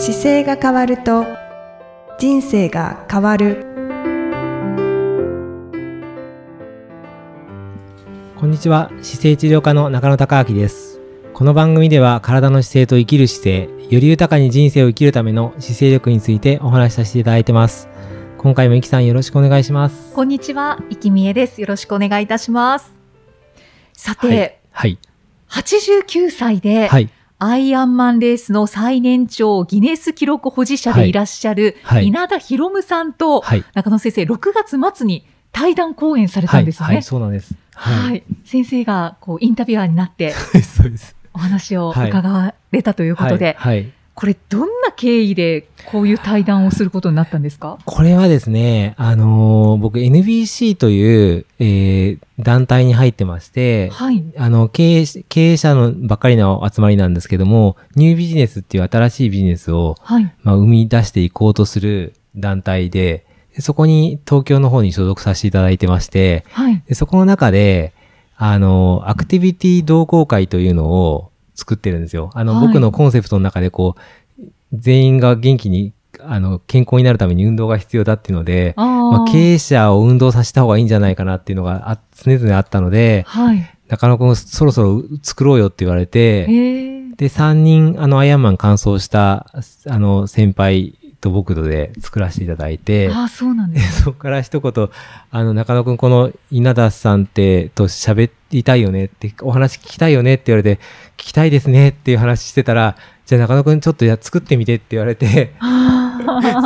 姿勢が変わると人生が変わる。こんにちは。姿勢治療科の中野孝明です。この番組では体の姿勢と生きる姿勢より豊かに人生を生きるための姿勢力についてお話しさせていただいてます。今回もいきさんよろしくお願いします。こんにちは、いきみえです。よろしくお願いいたします。さて、はい。89歳で、はいアイアンマンレースの最年長ギネス記録保持者でい。らっしゃる、はい。稲田博夢さんと、はい。中野先生、6月末に対談講演されはいたんですよね。はいそうなんです。はい。先生がこうインタビュアーになっては いそうです。お話をはい。伺われたということで、はい、はい。これどんな経緯でこういう対談をすることになったんですか？これはですね、あのー僕 NBC という、えー団体に入ってまして、はい。あの、経営し、経営者のばっかりの集まりなんですけども、ニュービジネスっていう新しいビジネスを、はい。まあ、生み出していこうとする団体で、でそこに東京の方に所属させていただいてまして、はい。でそこの中で、あの、アクティビティ同好会というのを作ってるんですよ。あの、はい僕のコンセプトの中でこう、全員が元気に、あの、健康になるために運動が必要だっていうので、あまあ、ー経営者を運動させた方がいいんじゃないかなっていうのがあ常々あったので、はい。中野くんそろそろ作ろうよって言われえて、ー、で、3人、あの、アイアンマン完走した、あの、先輩と僕とで作らせていただいて、ああ、そうなんでです。そこから一言、あの、中野くん、この稲田さんって、と喋りたいよねって、お話聞きたいよねって言われて、聞きたいですねっていう話してたら、じゃあ中野くんちょっとや作ってみてって言われて、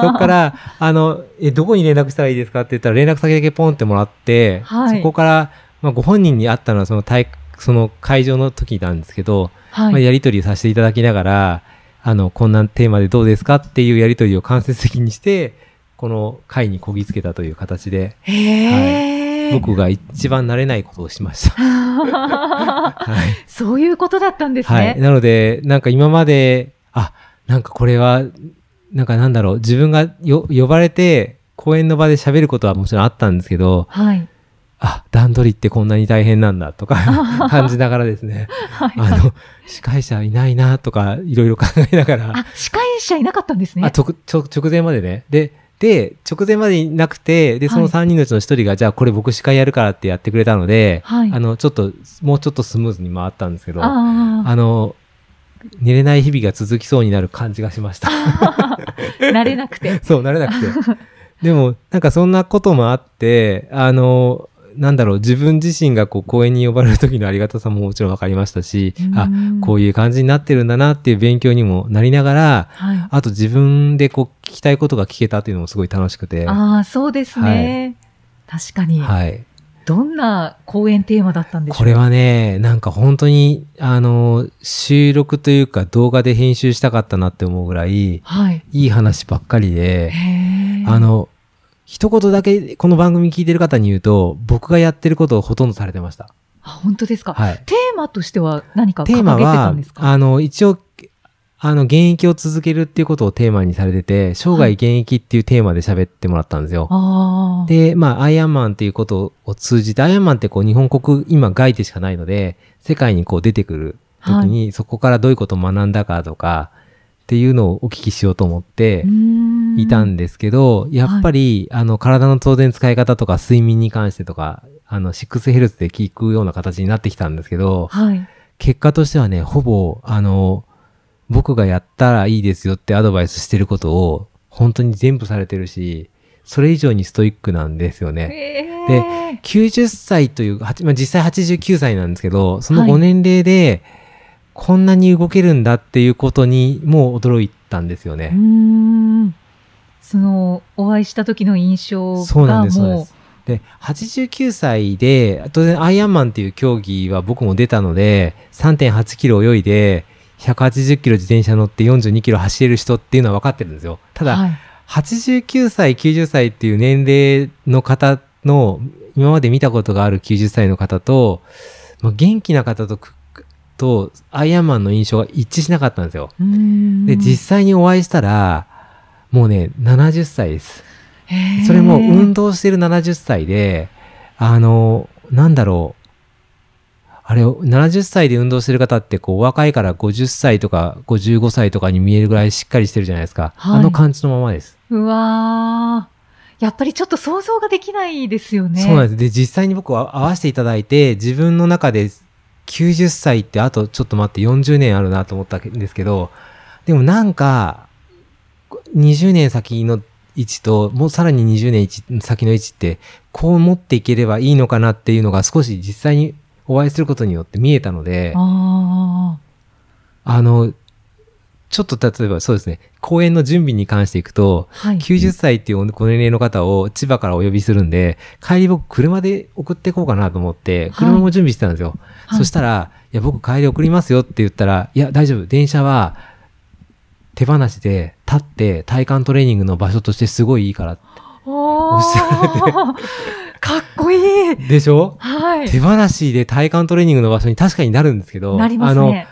そこから、あの、え、どこに連絡したらいいですかって言ったら、連絡先だけポンってもらって、はいそこから、まあ、ご本人に会ったのは、その大、その会場の時なんですけど、まあ、はい。やりとりさせていただきながら、あの、こんなテーマでどうですかっていうやりとりを間接的にして、この会にこぎつけたという形で、へえ。僕が一番慣れないことをしました。はい。そういうことだったんですはい。ね。なので、なんか今まで、あ、なんかこれは、なんかなんだろう、自分がよ呼ばれて、講演の場で喋ることはもちろんあったんですけど、はい。あ、段取りってこんなに大変なんだとか 感じながらですね、はい。あの、司会者いないなとか、いろいろ考えながら、あ、司会者いなかったんですね。あ、直、直直前までね。で、で、直前までいなくて、で、そのはい3人のうちの1人が、じゃあこれ僕司会やるからってやってくれたので、はいあの、ちょっと、もうちょっとスムーズに回ったんですけど、ああの、寝れない日々が続きそうになる感じがしました。あ、慣れなくて。そう、慣れなくて。でも、なんかそんなこともあって、あの、なんだろう、自分自身がこう、講演に呼ばれる時のありがたさももちろん分かりましたし、あ、こういう。感じになってるんだなっていう勉強にもなりながら、はい。あと自分でこう聞きたいことが聞けたっていうのもすごい楽しくて。ああ、そうですね。確かに。はい。どんな講演テーマだったんでしょう？これはね、なんか本当に、あの、収録というか動画で編集したかったなって思うぐらい、はい。いい話ばっかりで。あ、の、一言だけこの番組聞いてる方に言うと、僕がやってることをほとんどされてました。あ本当ですか？はい。テーマとしては何かテーマ掲げてたはんです、か？あの、一応、あの、現役を続けるっていうことをテーマにされてて、生涯現役っていうテーマで喋ってもらったんですよ。ああ。で、まあ、アイアンマンっていうことを通じて、アイアンマンってこう、日本国、今、外でしかないので、世界にこう出てくる時に、そこからどういうことを学んだかとか、っていうのをお聞きしようと思っていたんで。ですけど、やっぱり、あの、体の当然使い方とか、睡眠に関してとか、あの、シックスヘルスで聞くような形になってきたんですけど、はい。結果としてはね、ほぼ、あの、僕がやったらいいですよってアドバイスしてることを、本当に全部されてるし、それ以上にストイックなんですよね。へえ。90歳という、まあ、実際89歳なんですけど、そのはい5年齢で、こんなに動けるんだっていうことにもう驚いたんですよね。ん。その、お会いした時の印象がそうなんです、そうでもす。で、89歳で、当然アイアンマンっていう競技は僕も出たので、3.8キロ泳いで、180キロ自転車乗って42キロ走れる人っていうのは分かってるんですよ。ただ、はい89歳、90歳っていう年齢の方の、今まで見たことがある90歳の方と、まあ、元気な方とく、と、アイアンマンの印象が一致しなかったんですよ。で、実際にお会いしたら、もうね、70歳です。それも運動してる70歳で、あの、なんだろう。あれ、70歳で運動してる方って、こう、若いから50歳とか55歳とかに見えるぐらいしっかりしてるじゃないですか。はいあの感じのままです。うわー。やっぱりちょっと想像ができないですよね。そうなんです。で、実際に僕は会わせていただいて、自分の中で90歳ってあとちょっと待って40年あるなと思ったんですけど、でもなんか、20年先の位置と、もうさらに20年先の位置って、こう持っていければいいのかなっていうのが少し実際にお会いすることによって見えたので、ああの、ちょっと例えばそうですね、公演の準備に関していくと、あ。はい。90歳っていうご年齢の方を千葉からお呼びするんで、帰り僕車で送っていこうかなと思って、車も準備してたんですよ。はいそしたら、いや僕帰り送りますよって言ったら、いや大丈夫、電車は手放しで立って体幹トレーニングの場所としてすごいいいから。おおっしゃられてー。かっこいい。でしょ？はい。手放しで体幹トレーニングの場所に確かになるんですけど、なりますあの、ね。さん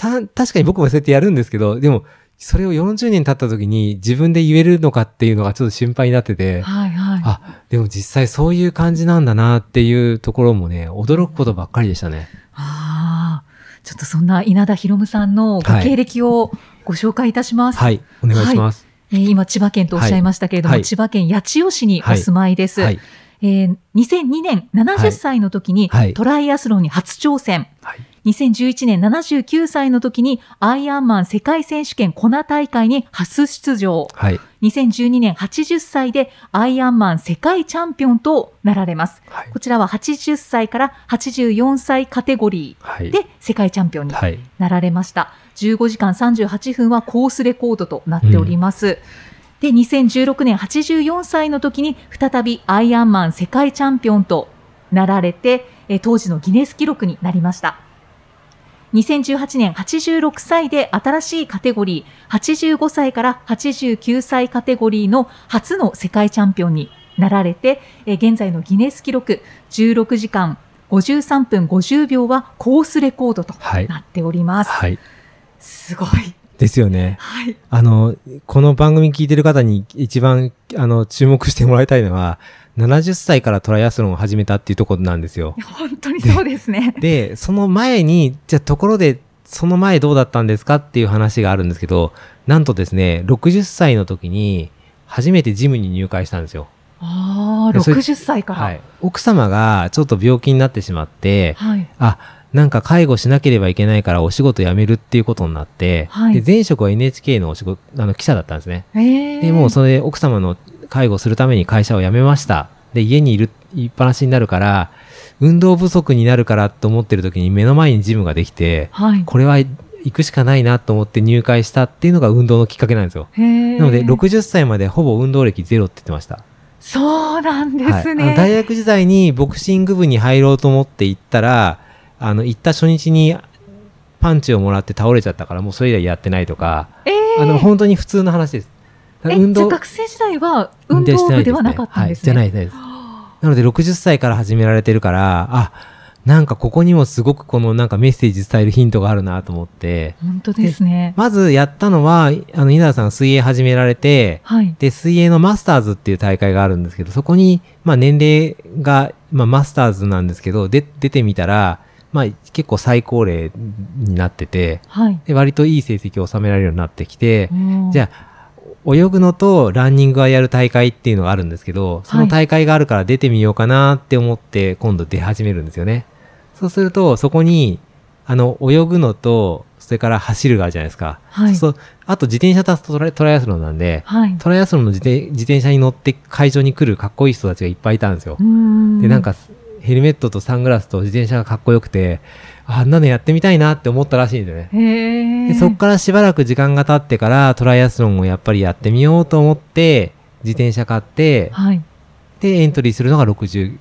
確かに僕もそうやってやるんですけど、でも、それを40年経った時に自分で言えるのかっていうのがちょっと心配になってて、はいはい。あ、でも実際そういう感じなんだなっていうところもね、驚くことばっかりでしたね。ああ。ちょっとそんな稲田博夢さんのご経歴をご紹介いたします。はい、お願いします。えー今、千葉県とおっしゃいましたけれども、はいはい千葉県八千代市にお住まいです。はい。えー2002年70歳の時にはいトライアスロンに初挑戦。はい。2011年79歳の時にアイアンマン世界選手権コナ大会に初出場。はい。2012年80歳でアイアンマン世界チャンピオンとなられます。はい。こちらは80歳から84歳カテゴリはい。ーで世界チャンピオンにはい。なられました。15時間38分はコースレコードとなっております。で、2016年84歳の時に再びアイアンマン世界チャンピオンとなられて、えー当時のギネス記録になりました。2018年86歳で新しいカテゴリー、85歳から89歳カテゴリーの初の世界チャンピオンになられて、えー現在のギネス記録16時間53分50秒はコースレコードとはい。なっております。はい。すごい。ですよね。はい。あの、この番組聞いてる方に一番、あの、注目してもらいたいのは、70歳からトライアスロンを始めたっていうところなんですよ本当にそうですね。で、その前に、じゃあところで、その前どうだったんですかっていう話があるんですけど、なんとですね、60歳の時に、初めてジムに入会したんですよ。ああ、でそれ60歳から。はい。奥様がちょっと病気になってしまって、はい。あ、なんか介護しなければいけないからお仕事辞めるっていうことになって、はいで前職は NHK のお仕事、あの記者だったんですね。ええで、もうそれで奥様の介護するために会社を辞めました。で、家にいる、いっぱなしになるから、運動不足になるからと思ってる時に目の前にジムができて、はい。これは行くしかないなと思って入会したっていうのが運動のきっかけなんですよ。なので、60歳までほぼ運動歴ゼロって言ってました。そうなんではいすね。あの大学時代にボクシング部に入ろうと思って行ったら、あの、行った初日にパンチをもらって倒れちゃったから、もうそれ以来やってないとか、ええあの、本当に普通の話です。えじゃあ学生時代は運動部ではなかったんですね。はい、じゃないです。なので、60歳から始められてるから、あ、なんかここにもすごくこのなんかメッセージ伝えるヒントがあるなと思って、本当ですね。まずやったのは、あの、稲田さんが水泳始められて、はい。で、水泳のマスターズっていう大会があるんですけど、そこに、まあ年齢が、まあマスターズなんですけど、で、出てみたら、まあ結構最高齢になってて、はい。で割といい成績を収められるようになってきて、じゃゃあ、泳ぐのとランニングはやる大会っていうのがあるんですけど、その大会があるから出てみようかなって思って、今度出始めるんですよね。そうすると、そこに、あの、泳ぐのと、それから走るがあるじゃないですか。はい。そうあと自転車とトライトライアスロンなんで、はい。トライアスロンの自転自転車に乗って会場に来るかっこいい人たちがいっぱいいたんですよう。んで、なんか、ヘルメットとサングラスと自転車がかっこよくて、ああんなのやってみたいなって思ったらしいんですよね。でそっからしばらく時間が経ってからトライアスロンをやっぱりやってみようと思って、自転車買って、はい。で、エントリーするのが60、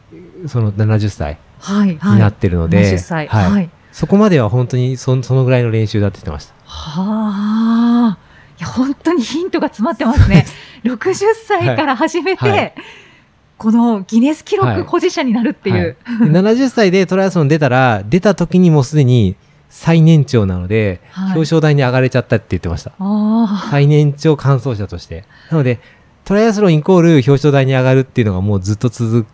その70歳。になってるので、70歳。はいはい。そこまでは本当にそそのぐらいの練習だって言ってました。はあ。いや、本当にヒントが詰まってますね。60歳から始めて、はいはいこのギネス記はい録保持者になるっていう。はいで70歳でトライアスロン出たら、出た時にもうすでに最年長なので、はい表彰台に上がれちゃったって言ってました。あ最年長完走者として。なので、トライアスロンイコール表彰台に上がるっていうのがもうずっと続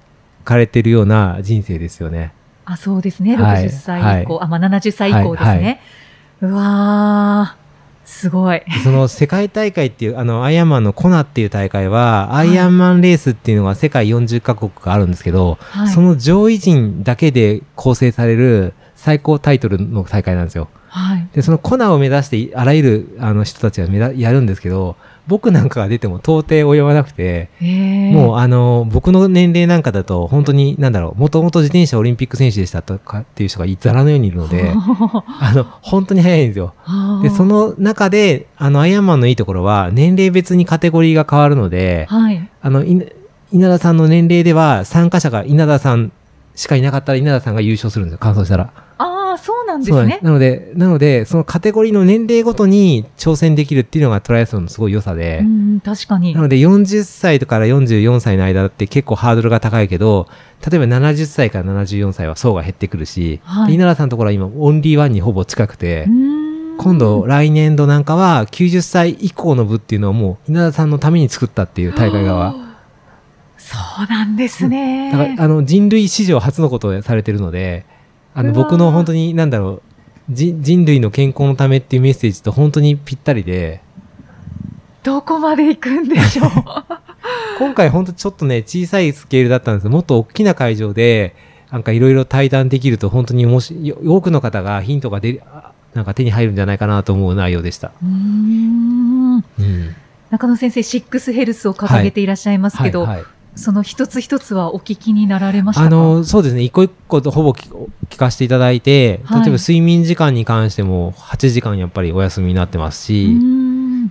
かれてるような人生ですよね。あ、そうですね。はい60歳以降、あ、まあ、70歳以降ですはいはね。うわー、すごい。その世界大会っていう、あの、アイアンマンのコナっていう大会は、いアイアンマンレースっていうのが世界40カ国があるんですけど、はい。その上位陣だけで構成される最高タイトルの大会なんですよ。はい。で、そのコナを目指して、あらゆるあの人たちがやるんですけど、僕なんかが出ても到底及ばなくて、えー、もうあの、僕の年齢なんかだと、本当に、なんだろう、もともと自転車オリンピック選手でしたとかっていう人がザラのようにいるので、あの、本当に速いんですよ。で、そ、の中で、あの、アイアンマンのいいところは、年齢別にカテゴリーが変わるので、はい。あの、い稲田さんの年齢では、参加者が稲田さんしかいなかったら稲田さんが優勝するんですよ、完走したら。そうなんですね。なので、なので、そのカテゴリーの年齢ごとに挑戦できるっていうのがトライアスロンのすごい良さで、うん、確かに。な。ので40歳から44歳の間って結構ハードルが高いけど、例えば70歳から74歳は層が減ってくるし、はい。で稲田さんのところは今オンリーワンにほぼ近くて、うん。今度来年度なんかは90歳以降の部っていうのをもう稲田さんのために作ったっていう大会側。そうなんですね。だからあの人類史上初のことをされてるので、あの僕の本当になんだろう、じ人類の健康のためっていうメッセージと本当にぴったりで、どこまで行くんでしょう。今回本当ちょっとね、小さいスケールだったんですもっと大きな会場で、なんかいろいろ対談できると本当にもし、よ多くの方がヒントが出なんか手に入るんじゃないかなと思う内容でした。うーんうん。中野先生、シックスヘルスを掲げていらっしゃいますけど、はいはいその一つ一つはお聞きになられましたか？あの、そうですね。一個一個とほぼ聞聞かせていただいて、はい。例えば睡眠時間に関しても8時間やっぱりお休みになってますうし、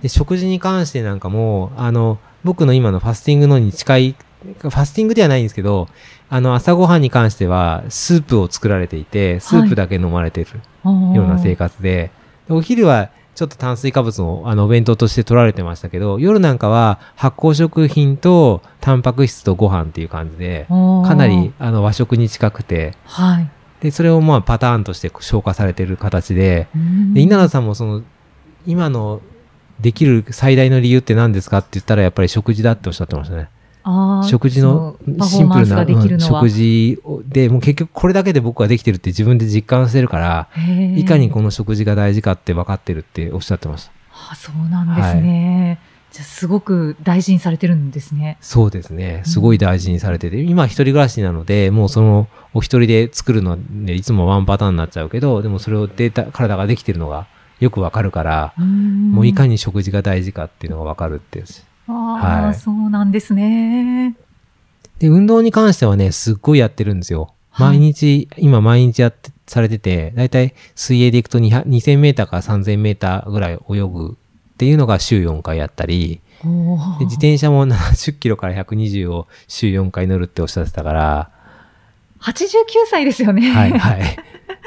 で食事に関してなんかも、あの、僕の今のファスティングのに近い、ファスティングではないんですけど、あの、朝ごはんに関しては、スープを作られていて、スープだけ飲まれてるような生活で、でお昼はちょっと炭水化物をあのお弁当として取られてましたけど、夜なんかは発酵食品とタンパク質とご飯っていう感じで、かなり、あの和食に近くて、はい。で、それをまあパターンとして消化されてる形で、うんで稲田さんもその、今のできる最大の理由って何ですかって言ったらやっぱり食事だっておっしゃってましたね。食事のシンプルな食事をで、もう結局これだけで僕はできてるって自分で実感してるから、いかにこの食事が大事かって分かってるっておっしゃってました。あそうなんですね。じゃあすごく大事にされてるんですね。そうですね。すごい大事にされてて、今一人暮らしなので、もうそのお一人で作るので、いつもワンパターンになっちゃうけど、でもそれをデータ、体ができてるのがよくわかるから、もういかに。に食事が大事かっていうのがわかるっていう。ああ、はいそうなんですね。で、運動に関してはね、すっごいやってるんですよ。はい毎日、今毎日やって、されてて、だいたい水泳で行くと200 2000メーターから3000メーターぐらい泳ぐっていうのが週4回やったり、自転車も70キロから120を週4回乗るっておっしゃってたから、89歳ですよね。はいはい。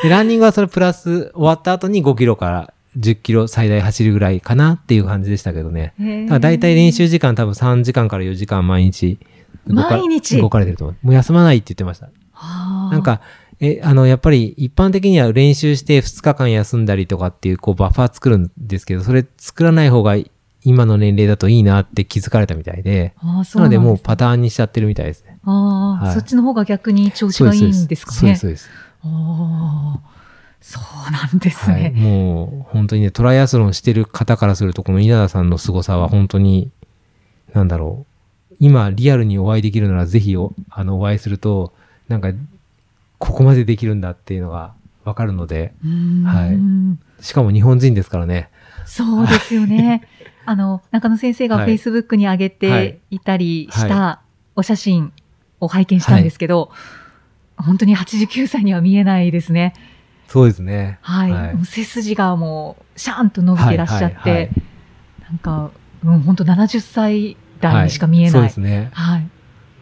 で、ランニングはそれプラス終わった後に5キロから10キロ最大走るぐらいかなっていう感じでしたけどね。だ大体練習時間多分3時間から4時間毎日動か毎日？動かれてると思う。もう休まないって言ってました。はあなんか、え、あの、やっぱり一般的には練習して2日間休んだりとかっていう、こう、バッファー作るんですけど、それ作らない方が今の年齢だといいなって気づかれたみたいで、あーそうなのでもうパターンにしちゃってるみたいですね。ああ、はいそっちの方が逆に調子がいいんですかね。そうです、そうです。ああ、そうなんですはい、ね。もう本当にね、トライアスロンしてる方からすると、この稲田さんの凄さは本当に、なんだろう。今、リアルにお会いできるなら、ぜひお、あの、お会いすると、なんか、ここまでできるんだっていうのがわかるので、はいしかも日本人ですからね。そうですよね。あの、中野先生がはい Facebook に上げていたりしたお写真を拝見したんですけど、本当に89歳には見えないですね。そうですね。はい。はいもう背筋がもう、シャーンと伸びてらっしゃって、はいはいはいなんか、うん、本当70歳代にしか見えそうない。ですね。はい。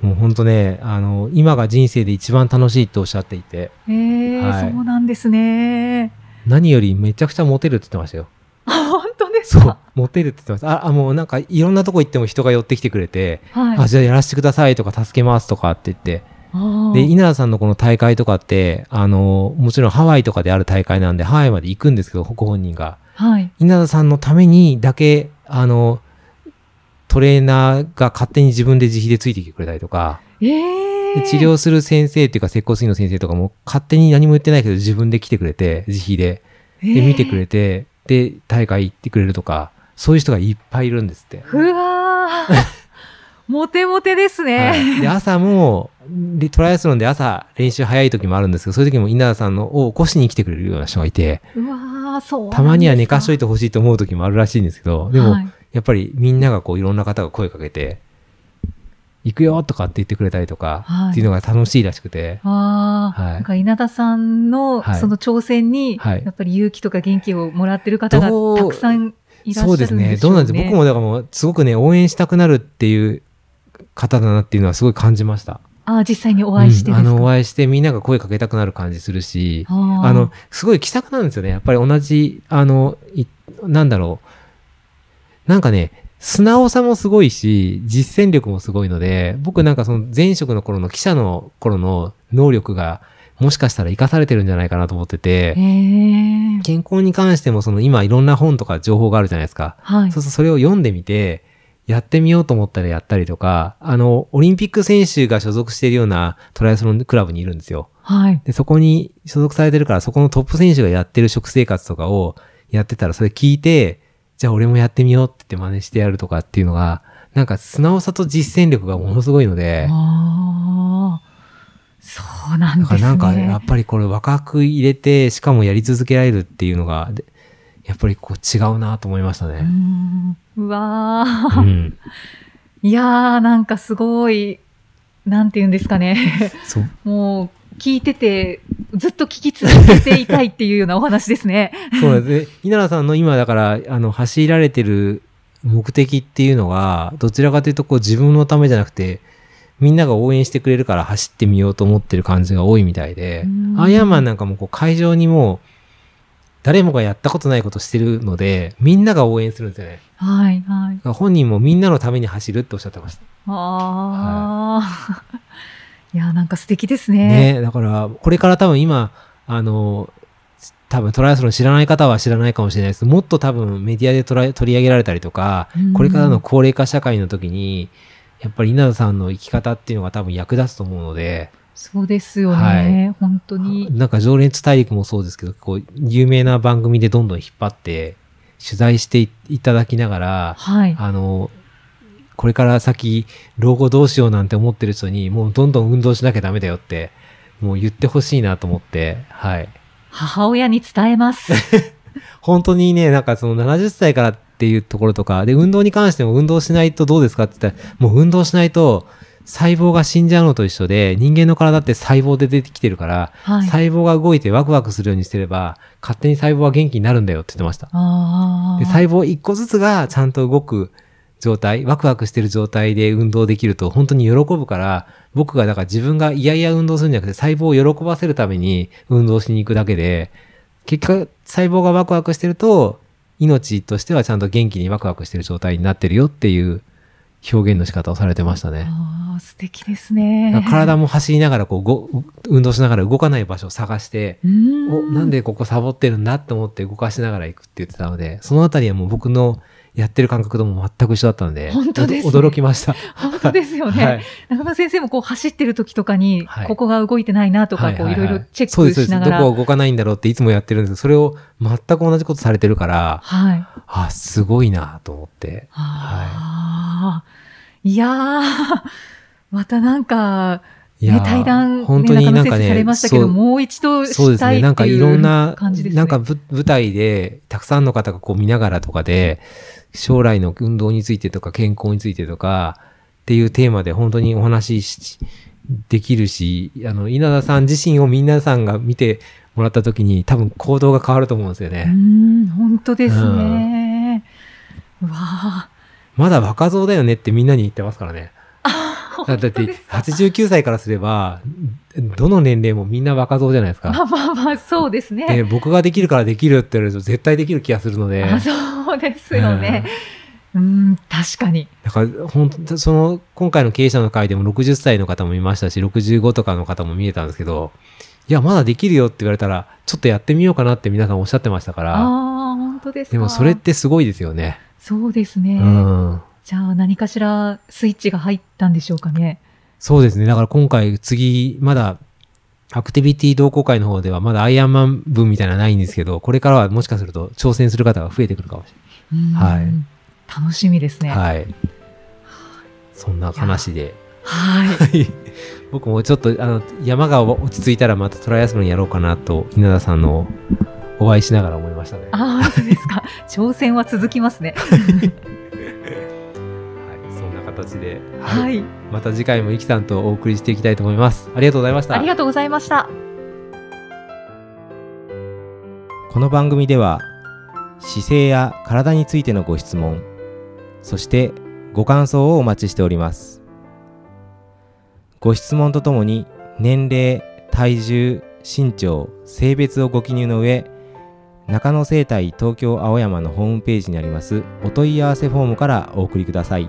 もう本当ね、あの、今が人生で一番楽しいとおっしゃっていて、えーはいそうなんですね。何よりめちゃくちゃモテるって言ってましたよ。あ本当ですそうか。、モテるって言ってました。あ、あもうなんかいろんなとこ行っても人が寄ってきてくれて、はい。あ、じゃあやらせてくださいとか助けますとかって言って、で、稲田さんのこの大会とかって、あの、もちろんハワイとかである大会なんで、ハワイまで行くんですけど、ご本人が。はい。稲田さんのためにだけ、あの、トレーナーが勝手に自分で自費でついてきてくれたりとか、えで治療する先生っていうか、接骨院の先生とかも勝手に何も言ってないけど自分で来てくれて、自費で。で、見てくれて、で、大会行ってくれるとか、そういう人がいっぱいいるんですって。うわーモテモテですね。はい、で朝もでトライアスロンで朝練習早い時もあるんですけどそういう時も稲田さんのを起こしに来てくれるような人がいてうわーそう。たまには寝かしといてほしいと思う時もあるらしいんですけどでも、はいやっぱりみんながこういろんな方が声かけて行くよとかって言ってくれたりとか、はい。っていうのが楽しいらしくて、ああ、はい。なんか稲田さんのはい。その挑戦に、はい。やっぱり勇気とか元気をもらってる方がたくさんいらっしゃるんでしょうね。そうですね。どうなんです？僕もだからもうすごくね応援したくなるっていう方だなっていうのはすごい感じました。ああ、実際にお会いしてうんあのお会いしてみんなが声かけたくなる感じするし、あの、すごい気さくなんですよね。やっぱり同じ、あの、いなんだろう。なんかね、素直さもすごいし、実践力もすごいので、僕なんかその前職の頃の記者の頃の能力が、もしかしたら活かされてるんじゃないかなと思ってて。健康に関してもその今いろんな本とか情報があるじゃないですか。はい。そうそう、それを読んでみて、やってみようと思ったらやったりとか、あの、オリンピック選手が所属しているようなトライアスロンクラブにいるんですよ。はい。で、そこに所属されてるから、そこのトップ選手がやってる食生活とかをやってたら、それ聞いて、じゃあ俺もやってみようって言って真似してやるとかっていうのが、なんか素直さと実践力がものすごいので、ああ、そうなんだですね。からなんかやっぱりこれ若く入れて、しかもやり続けられるっていうのが、でやっぱりこう違うなと思いましたうね。んうわうー、ん。いやー、なんかすごい、なんて言うんですかね。そう。もう、聞いてて、ずっと聞き続けていたいっていうようなお話ですね。そうですね。稲田さんの今だから、あの、走られてる目的っていうのが、どちらかというとこう自分のためじゃなくて、みんなが応援してくれるから走ってみようと思ってる感じが多いみたいでうん、アイアンマンなんかもこう会場にもう、誰もがやったことないことしてるので、みんなが応援するんですよね。はい、はい。本人もみんなのために走るっておっしゃってました。ああ、い、や、なんか素敵ですね。ねだから、これから多分今、あの、多分トライアスロン知らない方は知らないかもしれないですもっと多分メディアで取り上げられたりとか、うんこれからの高齢化社会の時に、やっぱり稲田さんの生き方っていうのが多分役立つと思うので、そうですよね。はい本当に。なんか情熱大陸もそうですけど、こう、有名な番組でどんどん引っ張って、取材していいただきながら、はい。あの、これから先、老後どうしようなんて思ってる人に、もうどんどん運動しなきゃダメだよって、もう言ってほしいなと思って、はい。母親に伝えます。本当にね、なんかその70歳からっていうところとか、で、運動に関しても運動しないとどうですかって言ったら、もう運動しないと細胞が死んじゃうのと一緒で、人間の体って細胞で出てきてるから、はい。細胞が動いてワクワクするようにしてれば、勝手に細胞は元気になるんだよって言ってました。で細胞一個ずつがちゃんと動く状態、ワクワクしてる状態で運動できると本当に喜ぶから、僕がだから自分がいやいや運動するんじゃなくて細胞を喜ばせるために運動しに行くだけで、結果細胞がワクワクしてると、命としてはちゃんと元気にワクワクしてる状態になってるよっていう表現の仕方をされてましたね。素敵ですね。体も走りながらこうご、運動しながら動かない場所を探して、お、なんでここサボってるんだって思って動かしながら行くって言ってたので、そのあたりはもう僕のやってる感覚とも全く一緒だったので、本当ですね驚きました。本当ですよね。はい中村先生もこう走ってる時とかに、はいここが動いてないなとか、こういろいろチェッそうです、そうです。クしながら。どこが動かないんだろうっていつもやってるんですけど、それを全く同じことされてるから、はい。あ、すごいなと思って。ああ、いやー、またなんか、ね、いやー対談、ね、本当になんかね、されましたけど、もう一度そうですね。なんかいろんな、感じですね。なんかぶ舞台で、たくさんの方がこう見ながらとかで、将来の運動についてとか健康についてとかっていうテーマで本当にお話ししできるし、あの、稲田さん自身を皆さんが見てもらった時に多分行動が変わると思うんですようね。ん、本当ですね。うわあ、まだ若造だよねってみんなに言ってますからね。だって本当ですか？89歳からすれば、どの年齢もみんな若造じゃないですか。まあまあまあ、そうですね。で僕ができるからできるって言われると絶対できる気がするので。あそうですよね。うん、確かに。だから、本当その、今回の経営者の会でも60歳の方もいましたし、65とかの方も見えたんですけど、いや、まだできるよって言われたら、ちょっとやってみようかなって皆さんおっしゃってましたかああ、ら、本当ですか。でもそれってすごいですよね。そうですね。うん。じゃあ何かしらスイッチが入ったんでしょうかね。そうですね。だから今回次、まだ、アクティビティ同好会の方ではまだアイアンマン分みたいなのはないんですけど、これからはもしかすると挑戦する方が増えてくるかもしうんはい楽しみですね。れない。はい。そんな話で。はい。はい僕もちょっと、あの、山が落ち着いたらまたトライアスロンやろうかなと、稲田さんのお会いしながら思いましたね。はああ、そうですか。挑戦は続きますね。形で、はい。また次回もイキさんとお送りしていきたいと思います。ありがとうございました。ありがとうございました。この番組では姿勢や体についてのご質問そしてご感想をお待ちしておりますご質問とともに年齢体重身長性別をご記入の上中野生態東京青山のホームページにありますお問い合わせフォームからお送りください